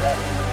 Obrigado.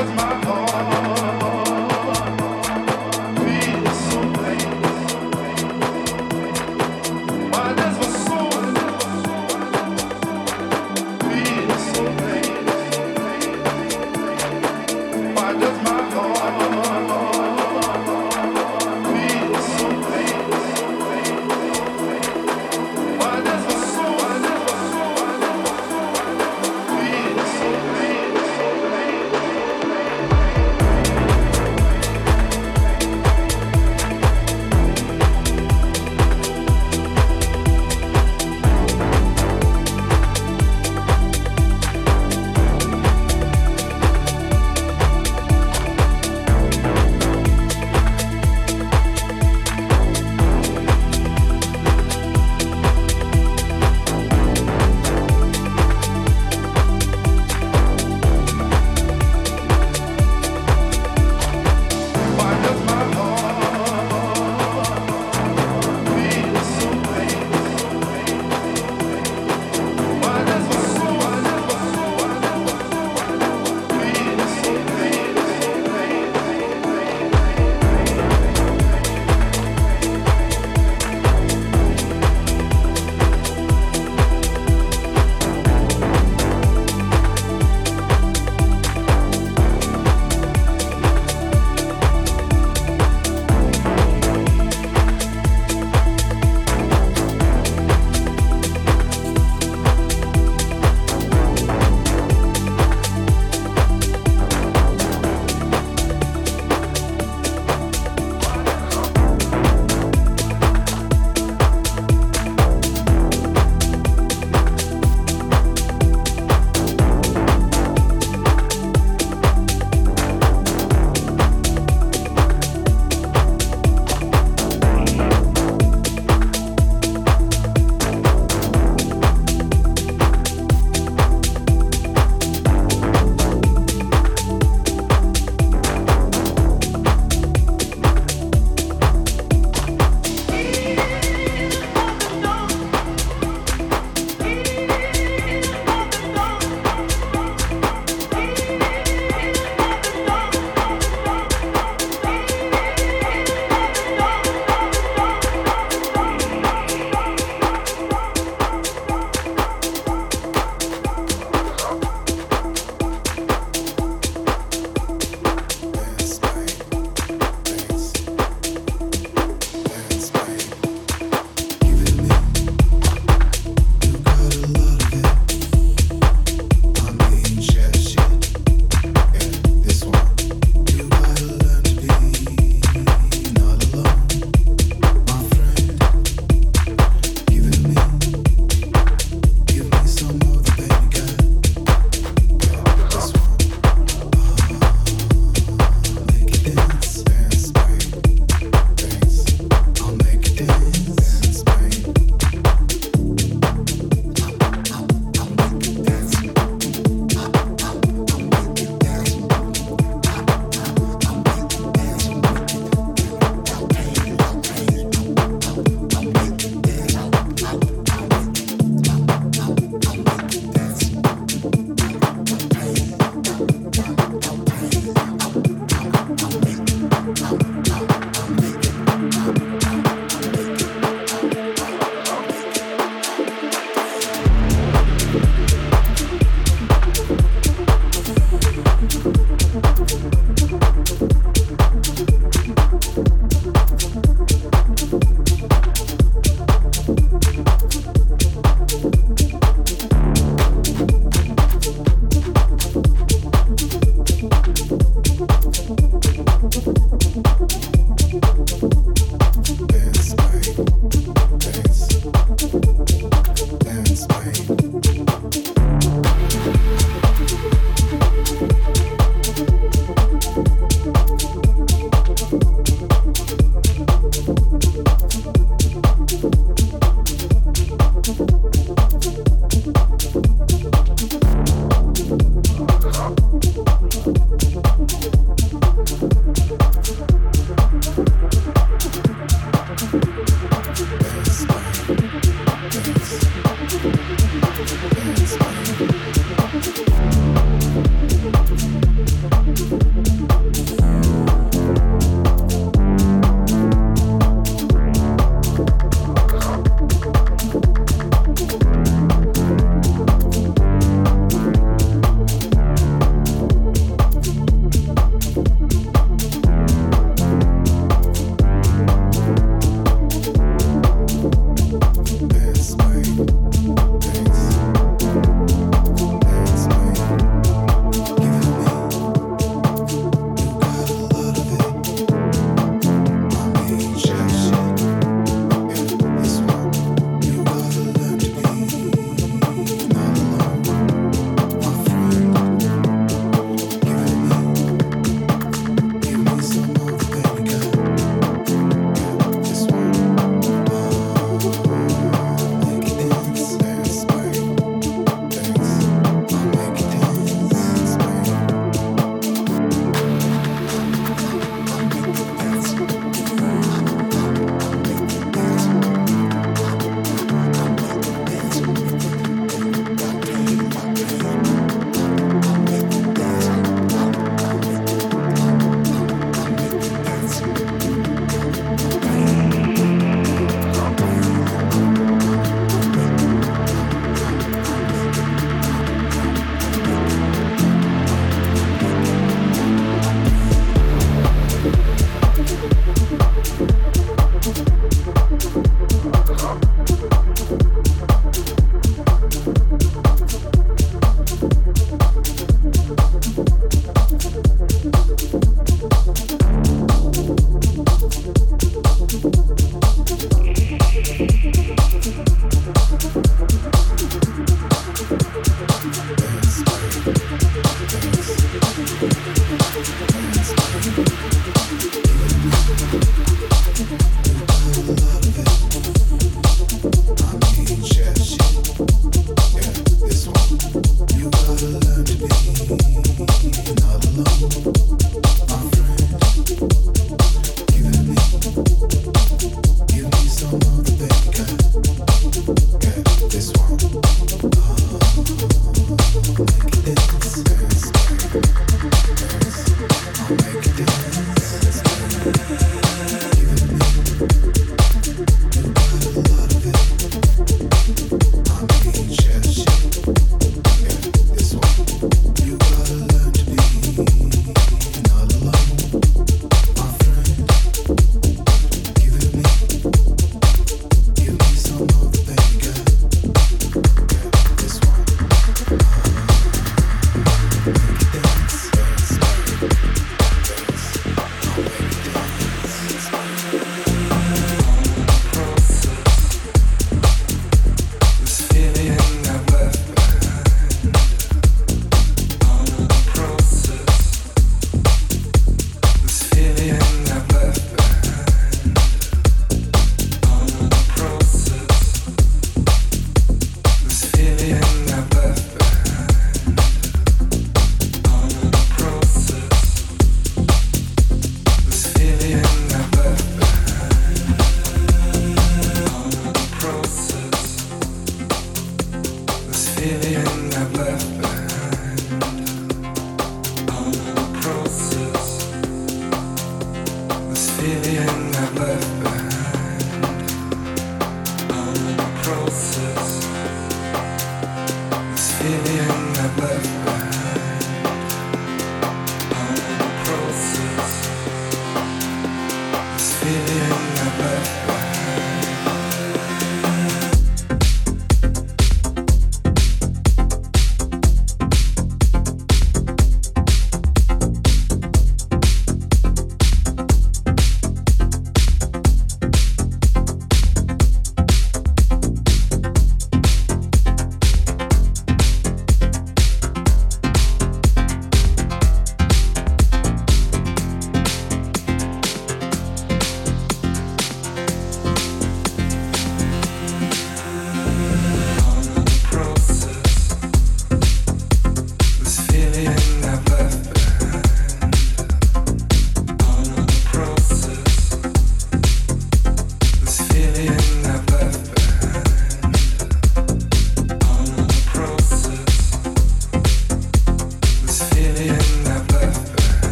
of my heart.